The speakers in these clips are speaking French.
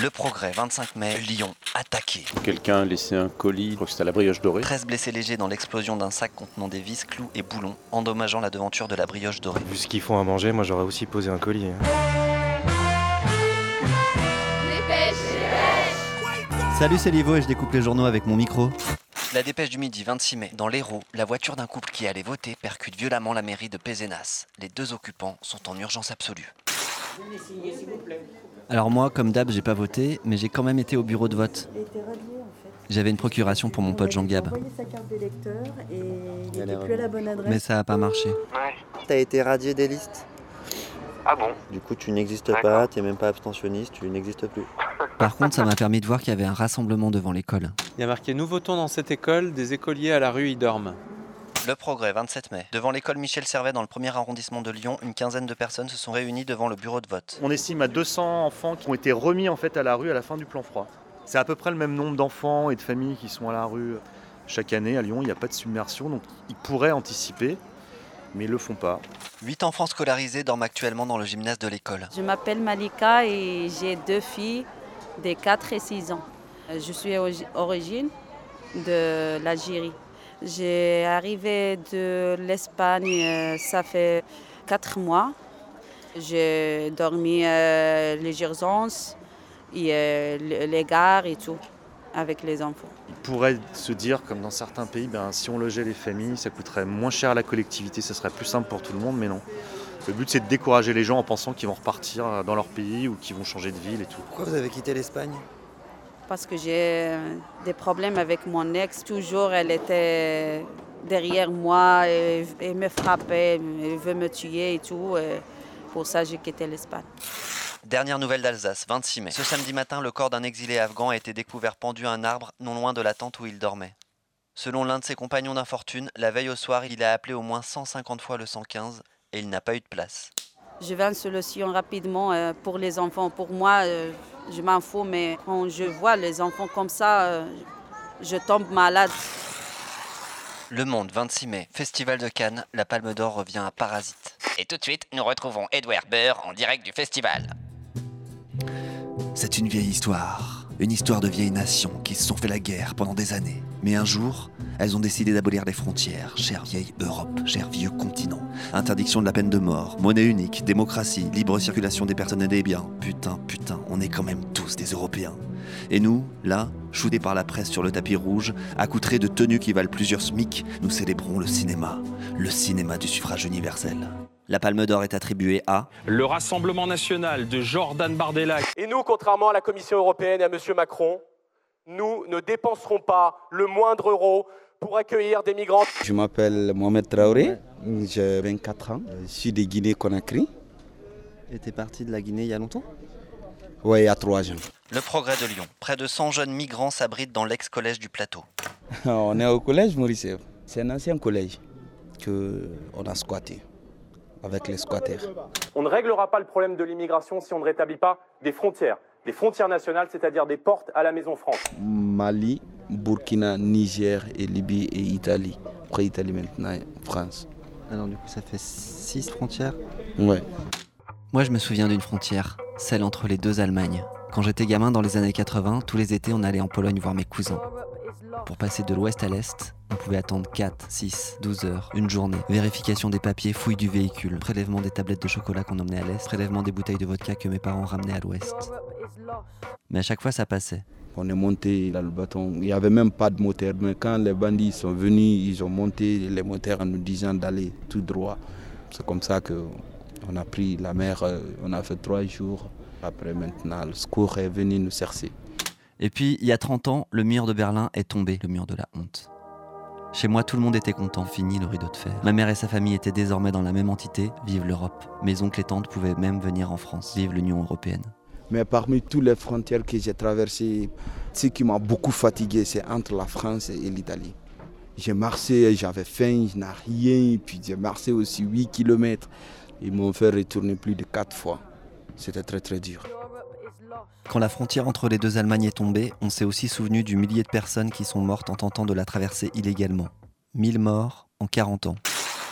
Le progrès, 25 mai, Lyon, attaqué. Quelqu'un a laissé un colis, je crois que c'était à la brioche dorée. 13 blessés légers dans l'explosion d'un sac contenant des vis, clous et boulons, endommageant la devanture de la brioche dorée. Vu ce qu'ils font à manger, moi j'aurais aussi posé un colis. hein. Salut, c'est Livo et je découpe les journaux avec mon micro. La dépêche du midi 26 mai, dans l'Hérault, la voiture d'un couple qui allait voter percute violemment la mairie de Pézenas. Les deux occupants sont en urgence absolue. Alors moi, comme d'hab, j'ai pas voté, mais j'ai quand même été au bureau de vote. J'avais une procuration pour mon pote Jean Gab. Mais ça a pas marché. T'as été radié des listes? Ah bon? Du coup, tu n'existes pas, t'es même pas abstentionniste, tu n'existes plus. Par contre, ça m'a permis de voir qu'il y avait un rassemblement devant l'école. Il y a marqué Nous votons dans cette école, des écoliers à la rue y dorment. Le progrès, 27 mai. Devant l'école Michel Servet dans le premier arrondissement de Lyon, une quinzaine de personnes se sont réunies devant le bureau de vote. On estime à 200 enfants qui ont été remis en fait à la rue à la fin du plan froid. C'est à peu près le même nombre d'enfants et de familles qui sont à la rue chaque année à Lyon. Il n'y a pas de submersion, donc ils pourraient anticiper, mais ils le font pas. 8 enfants scolarisés dorment actuellement dans le gymnase de l'école. Je m'appelle Malika et j'ai deux filles de 4 et 6 ans. Je suis origi- origine de l'Algérie. J'ai arrivé de l'Espagne, euh, ça fait 4 mois. J'ai dormi euh, les urgences et euh, le- les gares et tout avec les enfants. Ils pourraient se dire, comme dans certains pays, ben, si on logeait les familles, ça coûterait moins cher à la collectivité, ça serait plus simple pour tout le monde, mais non. Le but c'est de décourager les gens en pensant qu'ils vont repartir dans leur pays ou qu'ils vont changer de ville et tout. Pourquoi vous avez quitté l'Espagne? Parce que j'ai des problèmes avec mon ex. Toujours, elle était derrière moi et, et me frappait, elle veut me tuer et tout. et pour ça, j'ai quitté l'Espagne. Dernière nouvelle d'Alsace, 26 mai. Ce samedi matin, le corps d'un exilé afghan a été découvert pendu à un arbre non loin de la tente où il dormait. Selon l'un de ses compagnons d'infortune, la veille au soir, il a appelé au moins 150 fois le 115 et il n'a pas eu de place. Je veux une solution rapidement euh, pour les enfants. Pour moi, euh, je m'en fous, mais quand je vois les enfants comme ça, euh, je tombe malade. Le Monde, 26 mai. Festival de Cannes, la Palme d'Or revient à Parasite. Et tout de suite, nous retrouvons Edouard Burr en direct du festival. C'est une vieille histoire. Une histoire de vieilles nations qui se sont fait la guerre pendant des années. Mais un jour, elles ont décidé d'abolir les frontières. Chère vieille Europe, cher vieux continent. Interdiction de la peine de mort, monnaie unique, démocratie, libre circulation des personnes et des biens. Putain, putain, on est quand même tous des Européens. Et nous, là, choudés par la presse sur le tapis rouge, accoutrés de tenues qui valent plusieurs SMIC, nous célébrons le cinéma. Le cinéma du suffrage universel. La Palme d'Or est attribuée à Le Rassemblement national de Jordan Bardella. Et nous, contrairement à la Commission européenne et à M. Macron, nous ne dépenserons pas le moindre euro pour accueillir des migrants. Je m'appelle Mohamed Traoré, j'ai 24 ans, je suis de Guinée-Conakry. Et t'es parti de la Guinée il y a longtemps? Oui, il y a trois ans. Le progrès de Lyon. Près de 100 jeunes migrants s'abritent dans l'ex-collège du plateau. On est au collège Maurice. C'est un ancien collège qu'on a squatté avec les squatters. On ne réglera pas le problème de l'immigration si on ne rétablit pas des frontières. Des frontières nationales, c'est-à-dire des portes à la maison France. Mali, Burkina, Niger et Libye et Italie. Après Italie maintenant, France. Alors du coup, ça fait six frontières? Ouais. Moi, je me souviens d'une frontière, celle entre les deux Allemagnes. Quand j'étais gamin dans les années 80, tous les étés, on allait en Pologne voir mes cousins. Pour passer de l'ouest à l'est, on pouvait attendre 4, 6, 12 heures, une journée. Vérification des papiers, fouille du véhicule, prélèvement des tablettes de chocolat qu'on emmenait à l'est, prélèvement des bouteilles de vodka que mes parents ramenaient à l'ouest. Mais à chaque fois, ça passait. On est monté dans le bâton. Il n'y avait même pas de moteur. Mais quand les bandits sont venus, ils ont monté les moteurs en nous disant d'aller tout droit. C'est comme ça qu'on a pris la mer. euh, On a fait trois jours. Après, maintenant, le secours est venu nous chercher. Et puis, il y a 30 ans, le mur de Berlin est tombé, le mur de la honte. Chez moi, tout le monde était content, fini le rideau de fer. Ma mère et sa famille étaient désormais dans la même entité, vive l'Europe. Mes oncles et tantes pouvaient même venir en France, vive l'Union européenne. Mais parmi toutes les frontières que j'ai traversées, ce qui m'a beaucoup fatigué, c'est entre la France et l'Italie. J'ai marché, j'avais faim, je n'ai rien, puis j'ai marché aussi 8 km. Ils m'ont fait retourner plus de 4 fois. C'était très très dur. Quand la frontière entre les deux Allemagnes est tombée, on s'est aussi souvenu du millier de personnes qui sont mortes en tentant de la traverser illégalement. 1000 morts en 40 ans.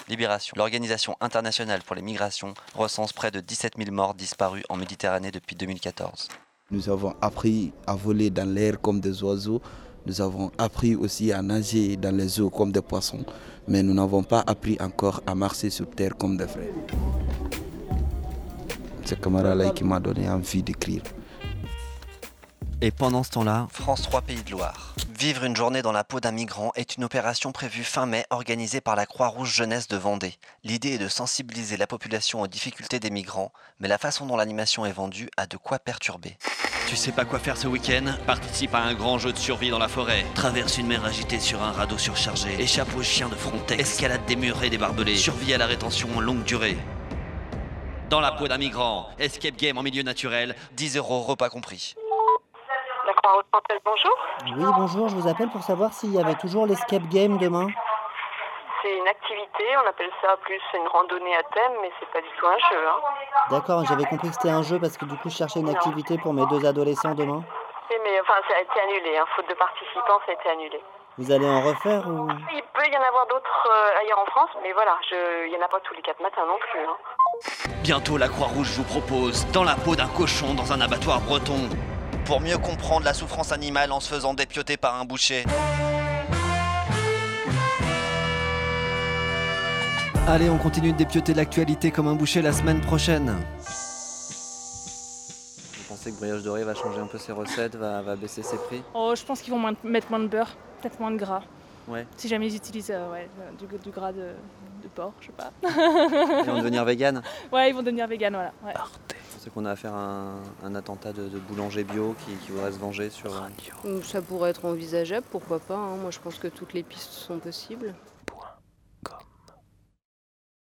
Libération. L'Organisation internationale pour les migrations recense près de 17 000 morts disparus en Méditerranée depuis 2014. Nous avons appris à voler dans l'air comme des oiseaux. Nous avons appris aussi à nager dans les eaux comme des poissons. Mais nous n'avons pas appris encore à marcher sur terre comme des frères. C'est camarade-là qui m'a donné envie d'écrire. Et pendant ce temps-là, France 3 Pays de Loire. Vivre une journée dans la peau d'un migrant est une opération prévue fin mai organisée par la Croix-Rouge Jeunesse de Vendée. L'idée est de sensibiliser la population aux difficultés des migrants, mais la façon dont l'animation est vendue a de quoi perturber. Tu sais pas quoi faire ce week-end? Participe à un grand jeu de survie dans la forêt. Traverse une mer agitée sur un radeau surchargé. Échappe aux chiens de Frontex. Escalade des murs et des barbelés. Survie à la rétention en longue durée. Dans la peau d'un migrant. Escape game en milieu naturel. 10 euros repas compris. Bonjour. Oui, bonjour, je vous appelle pour savoir s'il y avait toujours l'escape game demain. C'est une activité, on appelle ça plus une randonnée à thème, mais c'est pas du tout un jeu. Hein. D'accord, j'avais compris que c'était un jeu parce que du coup je cherchais une activité pour mes deux adolescents demain. Oui, mais enfin, ça a été annulé, hein. faute de participants, ça a été annulé. Vous allez en refaire ou? Il peut y en avoir d'autres euh, ailleurs en France, mais voilà, je... il n'y en a pas tous les quatre matins non plus. Hein. Bientôt, la Croix-Rouge vous propose Dans la peau d'un cochon dans un abattoir breton. Pour mieux comprendre la souffrance animale en se faisant dépioter par un boucher. allez, on continue de dépioter l'actualité comme un boucher la semaine prochaine. Vous pensez que Brioche Dorée va changer un peu ses recettes, va, va baisser ses prix? Oh, je pense qu'ils vont moins- mettre moins de beurre, peut-être moins de gras. Ouais. Si jamais ils utilisent euh, ouais, du, du gras de, de porc, je sais pas. Ils vont devenir vegan Ouais, ils vont devenir vegan, voilà. ouais. Pensez qu'on a affaire à un, un attentat de, boulanger bio qui, qui voudrait se venger sur... Ça pourrait être envisageable, pourquoi pas. hein. Moi, je pense que toutes les pistes sont possibles.